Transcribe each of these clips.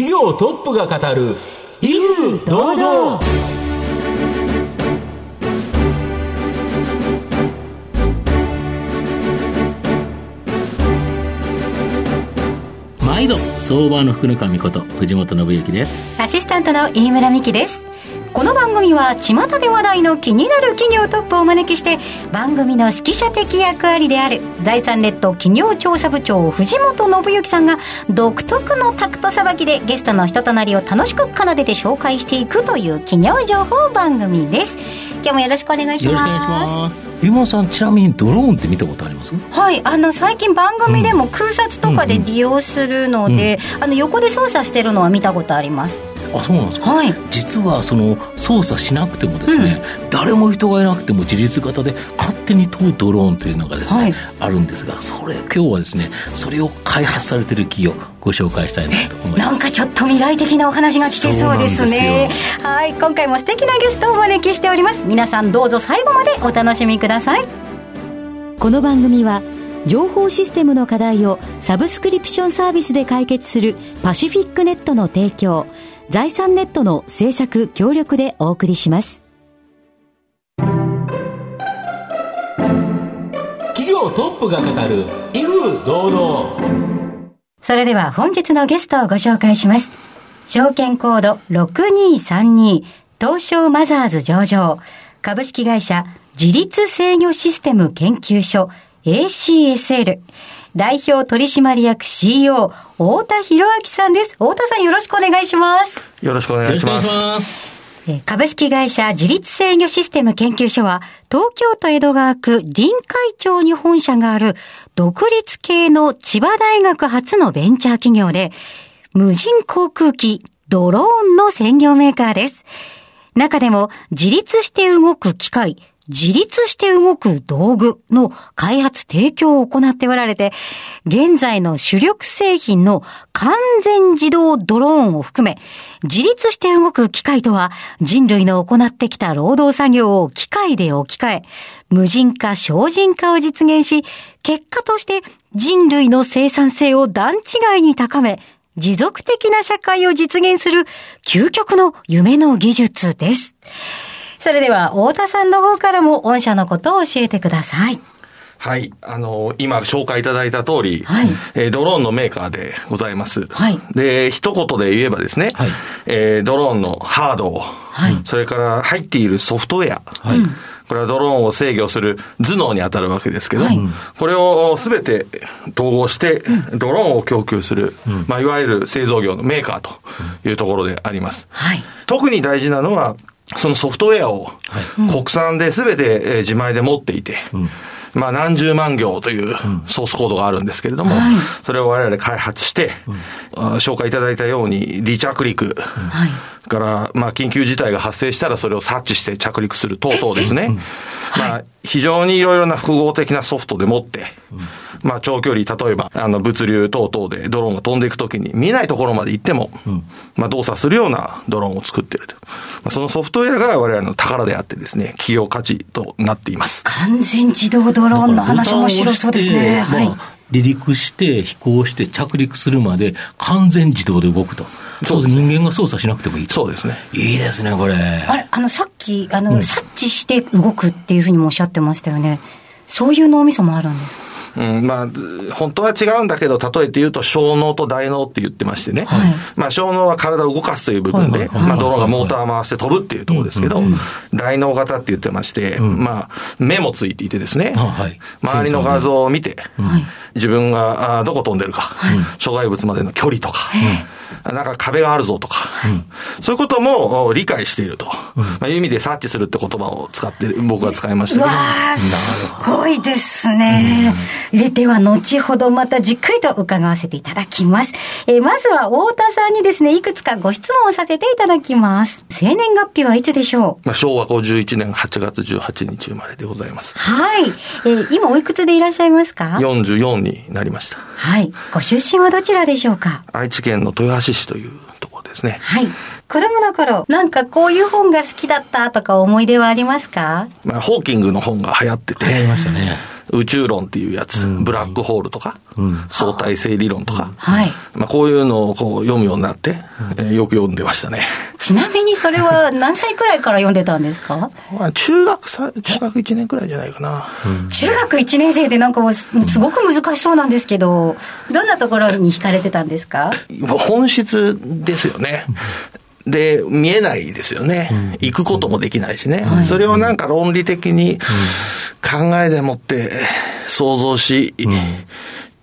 企業トップが語る威風堂々。毎度相場の福の神こと藤本信之です。アシスタントの飯村美希ですこの番組は巷で話題の気になる企業トップをお招きして番組の指揮者的役割である財産ネット企業調査部長藤本信之さんが独特のタクトさばきでゲストの人となりを楽しく奏でて紹介していくという企業情報番組です。今日もよろしくお願いします。よろしくお願いしまさんちなみにドローンって見たことあります？はいあの最近番組でも空撮とかで利用するので、あの横で操作してるのは見たことありますあそうなんですか、はい。実はその操作しなくてもですね、誰も人がいなくても自律型で勝手に飛ぶドローンというのがですね、はい。あるんですがそれ今日はですねそれを開発されている企業ご紹介したいなと思います。なんかちょっと未来的なお話が聞けそうですね。はい今回も素敵なゲストをお招きしております。皆さんどうぞ最後までお楽しみください。この番組は情報システムの課題をサブスクリプションサービスで解決するパシフィックネットの提供財産ネットの制作協力でお送りします。企業トップが語る威風堂々。それでは本日のゲストをご紹介します。証券コード6232東証マザーズ上場。株式会社自立制御システム研究所 ACSL 代表取締役 CEO 太田博明さんです太田さんよろしくお願いしますよろしくお願いします。株式会社自立制御システム研究所は、東京都江戸川区臨海町に本社がある独立系の千葉大学発のベンチャー企業で、無人航空機、ドローンの専業メーカーです。中でも自立して動く機械、自立して動く道具の開発提供を行っておられて、現在の主力製品の完全自動ドローンを含め、自立して動く機械とは人類の行ってきた労働作業を機械で置き換え、無人化、精進化を実現し、結果として人類の生産性を段違いに高め、持続的な社会を実現する究極の夢の技術です。それでは、太田さんの方からも御社のことを教えてください。はい。あの、今紹介いただいた通り、はいえードローンのメーカーでございます。はいで、一言で言えばですね、はいえードローンのハードを、はいそれから入っているソフトウェア、はいこれはドローンを制御する頭脳に当たるわけですけど、はいこれをすべて統合して、ドローンを供給する、まあ、いわゆる製造業のメーカーというところであります。はい。特に大事なのは、そのソフトウェアを国産で全てえー自前で持っていて、まあ何十万行というソースコードがあるんですけれども、はい。それを我々開発して、あ紹介いただいたように離着陸、はい。から、まあ、緊急事態が発生したらそれを察知して着陸する等々ですね。まあ、非常にいろいろな複合的なソフトでもって、まあ、長距離、例えば、あの、物流等々でドローンが飛んでいくときに、見えないところまで行っても、まあ、動作するようなドローンを作っていると。まあ、そのソフトウェアが我々の宝であってですね、企業価値となっています。完全自動ドローンの話面白そうですね。はい。まあ離陸して、飛行して、着陸するまで完全自動で動くと。そうです人間が操作しなくてもいいと。そうですね。いいですね、これ。あれ、あの、さっき、あの、察知して動くっていうふうにもおっしゃってましたよね。そういう脳みそもあるんですか？うん、まあ、本当は違うんだけど、例えて言うと小脳と大脳って言ってましてね。はい。まあ、小脳は体を動かすという部分で、まあ、ドローンがモーターを回して飛ぶっていうところですけど、大脳型って言ってまして、まあ、目もついていてですね、あはい。周りの画像を見て、はい。自分があどこ飛んでるか、障害物までの距離とか、なんか壁があるぞとか、そういうこともお理解していると、まあ、いう意味で察知するって言葉を使って、僕は使いましたけど、わあ、すごいですね。で、では、後ほどまたじっくりと伺わせていただきます。えーまずは、太田さんにですね、いくつかご質問をさせていただきます。生年月日はいつでしょう？まあ、昭和51年8月18日生まれでございます。はい。えー今おいくつでいらっしゃいますか？44になりました。はい。ご出身はどちらでしょうか？愛知県の豊橋市というところですね。はい。子供の頃、なんかこういう本が好きだったとか思い出はありますか？まあ、ホーキングの本が流行ってて、流行りましたね。宇宙論っていうやつ、ブラックホールとか、相対性理論とか、はい。まあ、こういうのをこう読むようになって、えーよく読んでましたね。ちなみにそれは何歳くらいから読んでたんですか？まあ中学さ、中学1年くらいじゃないかな。中学1年生でなんかもうすすごく難しそうなんですけど、どんなところに惹かれてたんですか？本質ですよね。で、見えないですよね。行くこともできないしね。それをなんか論理的に考えでもって想像し、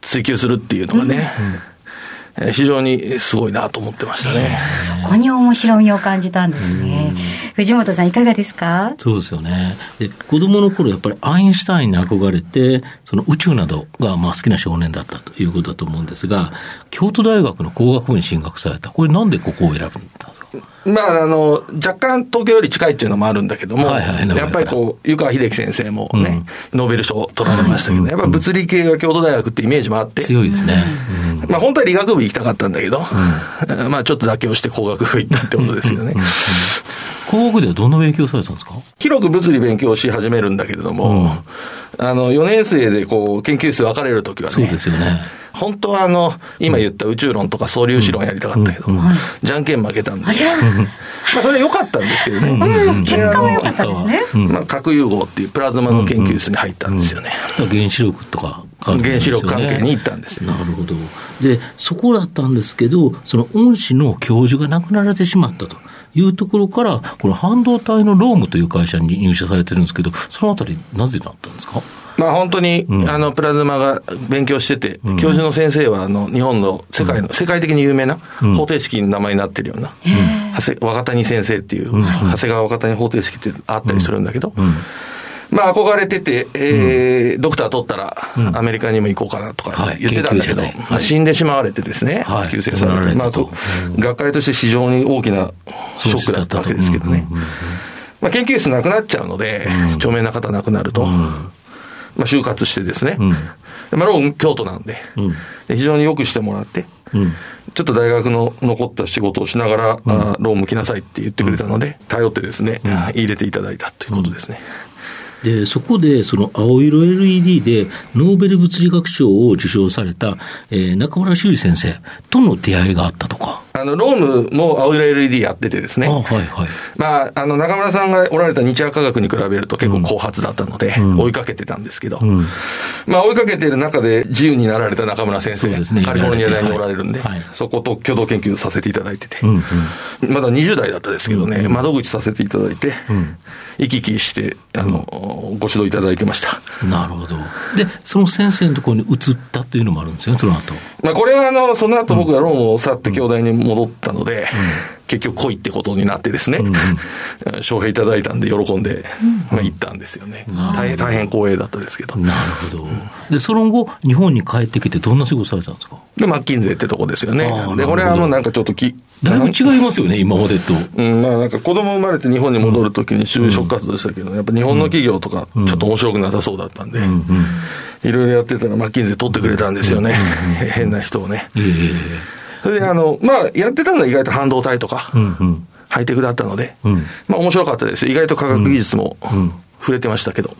追求するっていうのがね、えー非常にすごいなと思ってましたね。そこに面白みを感じたんですね。藤本さんいかがですか？そうですよね。で、子供の頃やっぱりアインシュタインに憧れて、その宇宙などがまあ好きな少年だったということだと思うんですが、京都大学の工学部に進学された。これなんでここを選ぶんですか？まあ、あの、若干東京より近いっていうのもあるんだけども、はいはいやっぱりこう、湯川秀樹先生もね、ノーベル賞取られましたけど、やっぱ物理系が京都大学ってイメージもあって、強いですね。まあ本当は理学部行きたかったんだけど、まあちょっと妥協して工学部行ったってことですよね。工学ではどんな勉強されたんですか？広く物理勉強し始めるんだけれども、あの、4年生でこう、研究室分かれるときはね、そうですよね。本当はあの、今言った宇宙論とか素粒子論やりたかったけど、じゃんけん負けたんで、あまあそれは良かったんですけどね。うん、結果は良かったですね。まあ、核融合っていうプラズマの研究室に入ったんですよね。原子力とか原子力関係に行ったんですよ。なるほど。で、そこだったんですけど、その恩師の教授が亡くなられてしまったというところから、この半導体のロームという会社に入社されてるんですけど、そのあたり、なぜだったんですか？まあ本当に、あの、プラズマが勉強してて、教授の先生は、あの、日本の世界の、世界的に有名な方程式の名前になってるような、長谷若谷先生っていう、長谷川若谷方程式ってあったりするんだけど、まあ憧れてて、えードクター取ったら、アメリカにも行こうかなとかはい。言ってたんだけど、まあ死んでしまわれてですね、はい。急性されて、まあ、と。と学会として非常に大きなショックだったわけですけどね。まあ、研究室なくなっちゃうので、著名な方亡くなると、まあ、就活してですね、まあ、ローン京都なんで、で非常によくしてもらって、ちょっと大学の残った仕事をしながら、あローン向きなさいって言ってくれたので、頼ってですね、入れていただいたということですね。で、そこで、その青色 LED でノーベル物理学賞を受賞された、えー中村修理先生との出会いがあったとか。あの、ロームも青色 LED やっててですね。あはいはい。まあ、あの、中村さんがおられた日夜科学に比べると結構後発だったので、追いかけてたんですけど、まあ、追いかけてる中で自由になられた中村先生、ね。カリフォルニア大におられるんで、はい。はい。そこと共同研究させていただいてて、まだ20代だったですけどね、窓口させていただいて、行き来して、あの、ご指導いただいてました。なるほど。で、その先生のところに移ったっていうのもあるんですよね、その後。まあ、これはあの、その後僕がローンを去って京大に戻ったので、結局来いってことになってですね、招聘いただいたんで喜んで、まあ、行ったんですよね。大変、大変光栄だったですけど。なるほど。で、その後、日本に帰ってきてどんな仕事されたんですか？で、マッキンゼーってとこですよね。これはあの、なんかちょっとき、だいぶ違いますよね、今までと。うん、まあなんか子供生まれて日本に戻るときに就職活動したけど、やっぱ日本の企業とかちょっと面白くなさそうだったんで、いろいろやってたらマッキンゼー取ってくれたんですよね。変な人をね。ええそれであの、まあやってたのは意外と半導体とか、うんうん。ハイテクだったので、んまあ面白かったです。意外と科学技術も触れてましたけど。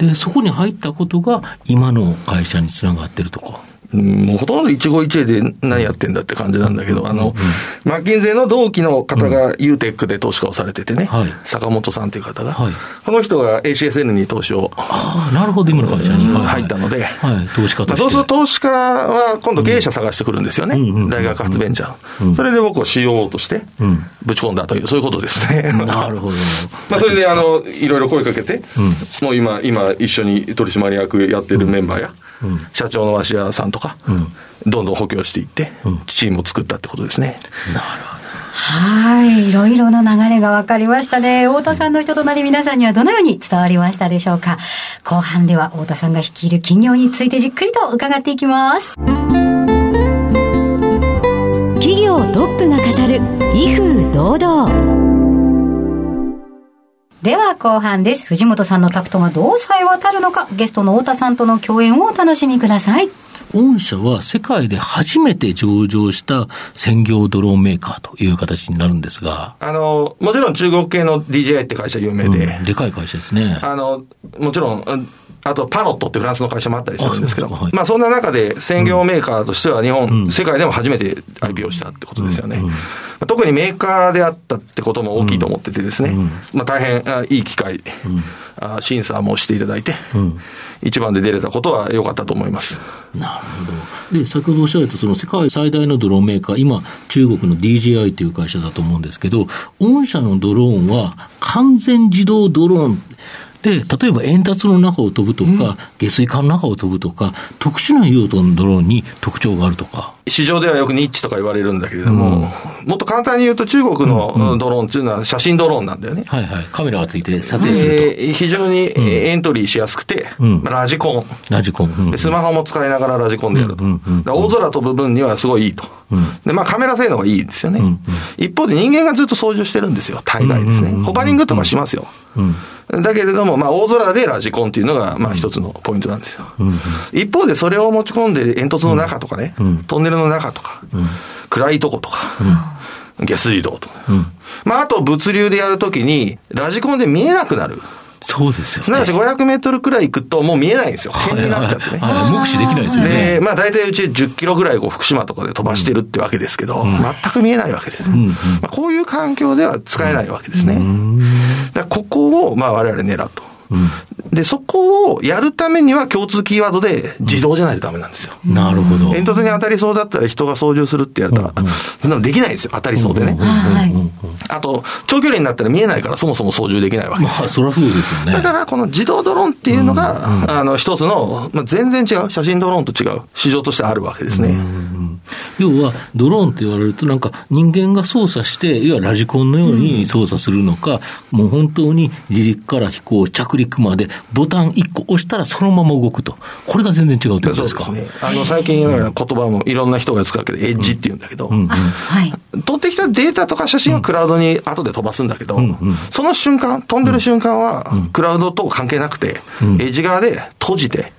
うん。で、そこに入ったことが、今の会社につながってるとか。うんもうほとんど一期一会で何やってんだって感じなんだけど、あの、マッキンゼーの同期の方が UTEC で投資家をされててね、はい坂本さんという方が、はいこの人が ACSN に投資をああ、なるほど、今の会社に。入ったので、はい、投資家まあ、として。そうすると投資家は今度経営者探してくるんですよね。大学発ベンチャー。それで僕を COO としてぶち込んだという、そういうことですね。なるほど。まあそれであの、いろいろ声かけて、もう今、今一緒に取締役やってるメンバーや、社長の鷲谷さんとか、どんどん補強していって、チームを作ったってことですね。はい。いろいろな流れが分かりましたね。太田さんの人となり皆さんにはどのように伝わりましたでしょうか。後半では太田さんが率いる企業についてじっくりと伺っていきます。企業トップが語る威風堂々では後半です。藤本さんのタクトがどうさえ渡るのか、ゲストの太田さんとの共演をお楽しみください。御社は世界で初めて上場した専業ドローンメーカーという形になるんですが。あの、もちろん中国系の DJI って会社有名で、うんでかい会社ですね。あの、もちろん、うんあとパロットってフランスの会社もあったりするんですけど、あはい。まあそんな中で専業メーカーとしては日本、うん。世界でも初めて IPO したってことですよね。まあ特にメーカーであったってことも大きいと思っててですね、まあ大変あいい機会、あ審査もしていただいて、一番で出れたことは良かったと思います。なるほど。で、先ほどおっしゃられたその世界最大のドローンメーカー、今、中国の DJI という会社だと思うんですけど、御社のドローンは完全自動ドローン。で、例えば煙突の中を飛ぶとか、下水管の中を飛ぶとか、特殊な用途のドローンに特徴があるとか。市場ではよくニッチとか言われるんだけれども、もっと簡単に言うと中国のドローンっていうのは写真ドローンなんだよね。はいはい。カメラがついて撮影すると。えー非常にえーエントリーしやすくて、うんまあラジコン。ラジコン。うんでスマホも使いながらラジコンでやると。大空飛ぶ分にはすごいいいと。で、まあカメラ性能がいいですよね。一方で人間がずっと操縦してるんですよ。大概ですね。ホバリングとかしますよ。だけれども、まあ大空でラジコンっていうのが、まあ一つのポイントなんですよ。一方でそれを持ち込んで煙突の中とかね、トンネルの中とか、暗いとことか、下水道とか。まああと物流でやるときに、ラジコンで見えなくなる。そうですよすなわちね。500メートルくらい行くともう見えないんですよ。点になっちゃってね。目視できないですよね。で、まあ大体うち10キロぐらいこう福島とかで飛ばしてるってわけですけど、全く見えないわけです。まあ、こういう環境では使えないわけですね。だからここをまあ我々狙うと。で、そこをやるためには共通キーワードで自動じゃないとダメなんですよ。なるほど。煙突に当たりそうだったら人が操縦するってやったら、そんなのできないんですよ。当たりそうでね。はい。あと、長距離になったら見えないからそもそも操縦できないわけですよまあ、そりゃそうですよね。だから、この自動ドローンっていうのが、あの、一つの、まあ、全然違う、写真ドローンと違う市場としてあるわけですね。要は、ドローンって言われると、なんか人間が操作して、要はラジコンのように操作するのか、もう本当に離陸から飛行、着陸までボタン1個押したらそのまま動くと。これが全然違うということですか？そうですね。あの、最近の言葉もいろんな人が使うけど、エッジって言うんだけど、はい。取ってきたデータとか写真はクラウドに後で飛ばすんだけど、その瞬間、飛んでる瞬間は、クラウドと関係なくて、エッジ側で閉じて、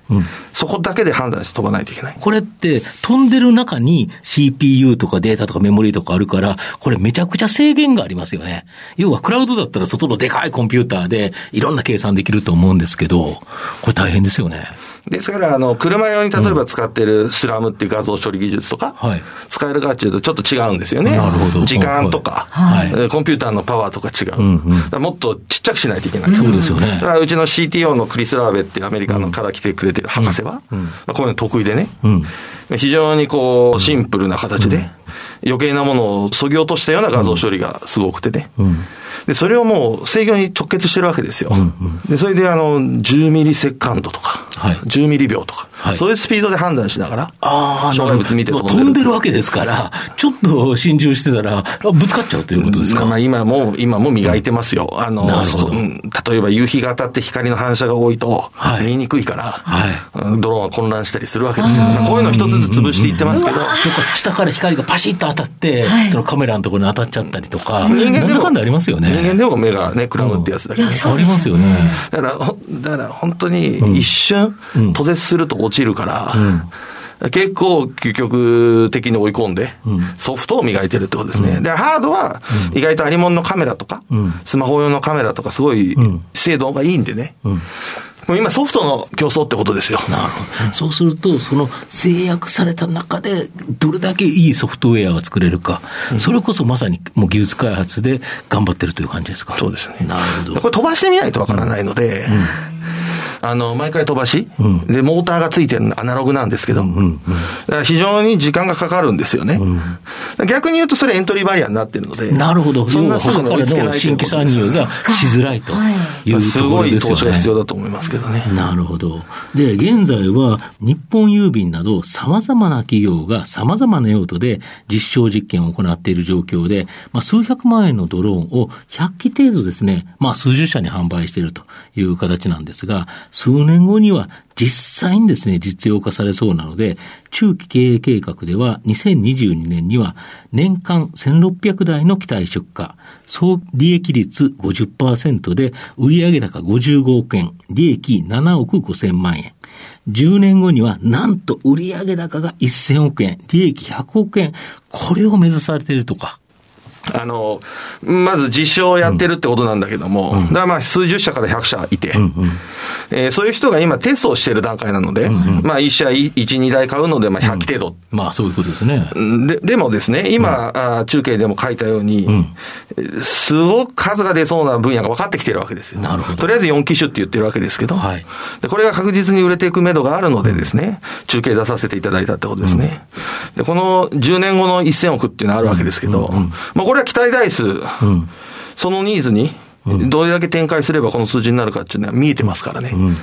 そこだけで判断して飛ばないといけない。これって、飛んでる中に CPU とかデータとかメモリーとかあるから、これめちゃくちゃ制限がありますよね。要はクラウドだったら外のでかいコンピューターでいろんな計算できると思うんですけど、これ大変ですよね。ですから、あの、車用に例えば使ってるスラムっていう画像処理技術とか、はい。使えるかっていうとちょっと違うんですよね。なるほど。時間とか、コンピューターのパワーとか違う。もっとちっちゃくしないといけない。そうですよね。だからうちの CTO のクリス・ラーベっていうアメリカのから来てくれてる博士は、まあ、こういうの得意でね、ん。非常にこう、シンプルな形で、余計なものをそぎ落としたような画像処理がすごくてね。で、それをもう制御に直結してるわけですよ。で、それであの、10ミリセカンドとか、はい。10ミリ秒とか、はい。そういうスピードで判断しながら、ああ、障害物見てまあ飛んでるわけですから、ちょっと心中してたら、あぶつかっちゃうということですか？まあ今も、今も磨いてますよ。あの、なるほど。そううん。例えば夕日が当たって光の反射が多いとはい、見えにくいから、はい。うんドローンは混乱したりするわけです。まあこういうのを一つずつ潰していってますけど、下から光がパシッと当たって、はい。そのカメラのところに当たっちゃったりとか、人間でもありますよね。人間でも目がね、くらむってやつだけど、ねありますよね。だから、ほだから本当に一瞬、途絶すると落ちるから、結構究極的に追い込んで、ソフトを磨いてるってことですね。で、ハードは意外とありもんのカメラとか、スマホ用のカメラとかすごい精度がいいんでね。もう今ソフトの競争ってことですよ。なるほど。そうすると、その制約された中で、どれだけいいソフトウェアが作れるか、それこそまさにもう技術開発で頑張ってるという感じですか。そうですねなるほど。これ飛ばしてみないとわからないので、あの、毎回飛ばし、で、モーターがついてるのアナログなんですけど、だから非常に時間がかかるんですよね。逆に言うとそれエントリーバリアになってるので、なるほど。そんなすぐに追いつけない新規参入がしづらいというすとこごい投資ろですよね。が必要だと思いますけどね。なるほど。で、現在は日本郵便など様々な企業が様々な用途で実証実験を行っている状況で、まあ、数百万円のドローンを100機程度ですね、まあ、数十社に販売しているという形なんですが、数年後には実際にですね、実用化されそうなので、中期経営計画では2022年には年間1600台の機体出荷、総利益率50%で売上高55億円、利益7億5000万円。10年後にはなんと売上高が1000億円、利益100億円、これを目指されているとか。あの、まず実証をやってるってことなんだけども、うん、だからまあ数十社から100社いて、うんうん、えー、そういう人が今テストをしている段階なので、うんうん、まあ1社1、2台買うので、まあ100程度、うん、まあそういうことですね。ででもですね、今、うん、あ中継でも書いたように、すごく数が出そうな分野が分かってきてるわけですよ。なるほど。とりあえず4機種って言ってるわけですけど、はい、でこれが確実に売れていく目処があるのでですね、中継出させていただいたってことですね。で、この10年後の1000億っていうのはあるわけですけど、まあこれは期待台数、うん、そのニーズにどれだけ展開すればこの数字になるかっていうのは見えてますからね。うんうん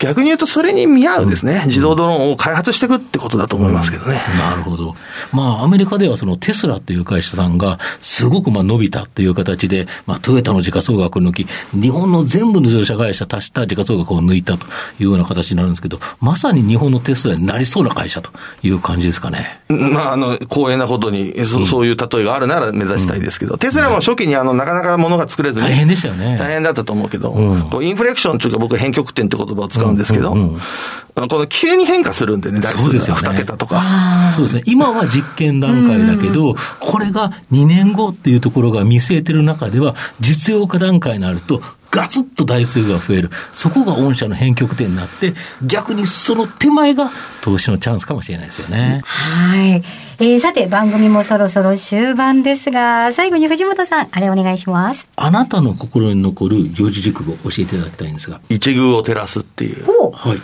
逆に言うと、それに見合うですね、自動ドローンを開発していくってことだと思いますけどね。うん、なるほど。まあ、アメリカではそのテスラっていう会社さんが、すごくまあ伸びたっていう形で、まあ、トヨタの時価総額を抜き、日本の全部の自動車会社足した時価総額を抜いたというような形になるんですけど、まさに日本のテスラになりそうな会社という感じですかね。まあ、あの、光栄なことに、そそういう例えがあるなら目指したいですけど、うん、テスラも初期にあの、なかなかものが作れずに。大変でしたよね。大変だったと思うけど、うん、こうインフレクションというか僕、変曲点って言葉を使うんですけど、うんうんこの急に変化するんでね、そうですよね。2桁とか。そうですね。今は実験段階だけど、これが2年後っていうところが見据えてる中では、実用化段階になると、ガツッと台数が増える。そこが御社の変局点になって、逆にその手前が投資のチャンスかもしれないですよね。はい。えー、さて、番組もそろそろ終盤ですが、最後に藤本さん、あれお願いします。あなたの心に残る四字熟語教えていただきたいんですが。一遇を照らすっていう。はい。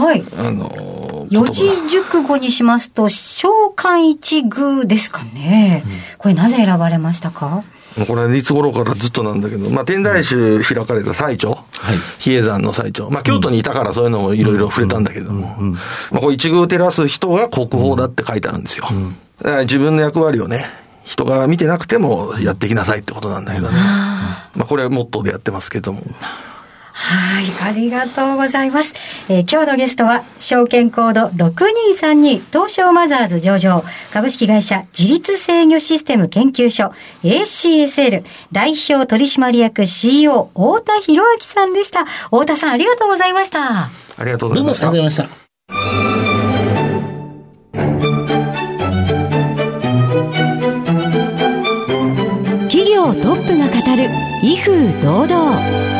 はい。あの四字熟語にしますと、召喚一遇ですかね。うん、これなぜ選ばれましたか？これいつ頃からずっとなんだけど、まあ、天台宗開かれた最澄、はい、比叡山の最澄、まあ、京都にいたからそういうのもいろいろ触れたんだけども、まあ、これ一宮照らす人が国宝だって書いてあるんですよ。だから自分の役割をね、人が見てなくてもやっていきなさいってことなんだけどね。まあ、これモットーでやってますけども。はい、ありがとうございます。えー、今日のゲストは、証券コード6232東証マザーズ上場、株式会社自立制御システム研究所 ACSL 代表取締役 CEO 太田博明さんでした。太田さんありがとうございました。ありがとうございました。どうもありがとうございました。企業トップが語る威風堂々。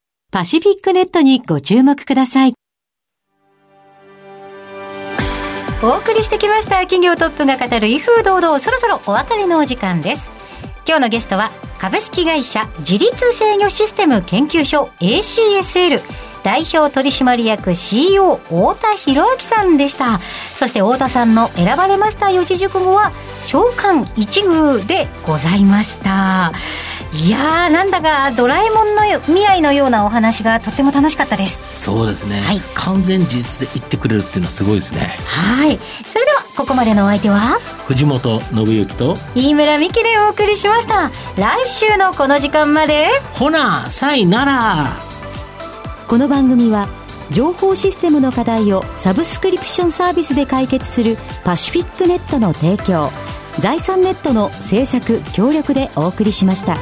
パシフィックネットにご注目ください。お送りしてきました企業トップが語る威風堂々そろそろお別れのお時間です。今日のゲストは株式会社自立制御システム研究所 ACSL 代表取締役 CEO 太田博明さんでした。そして太田さんの選ばれました四字熟語は召喚一遇でございました。いやーなんだかドラえもんの未来のようなお話がとっても楽しかったです。そうですね、はい、完全事実で言ってくれるっていうのはすごいですね。はい。それではここまでのお相手は？藤本信之と飯村美希でお送りしました。来週のこの時間まで。ほなさいなら。この番組は情報システムの課題をサブスクリプションサービスで解決するパシフィックネットの提供財産ネットの制作協力でお送りしました。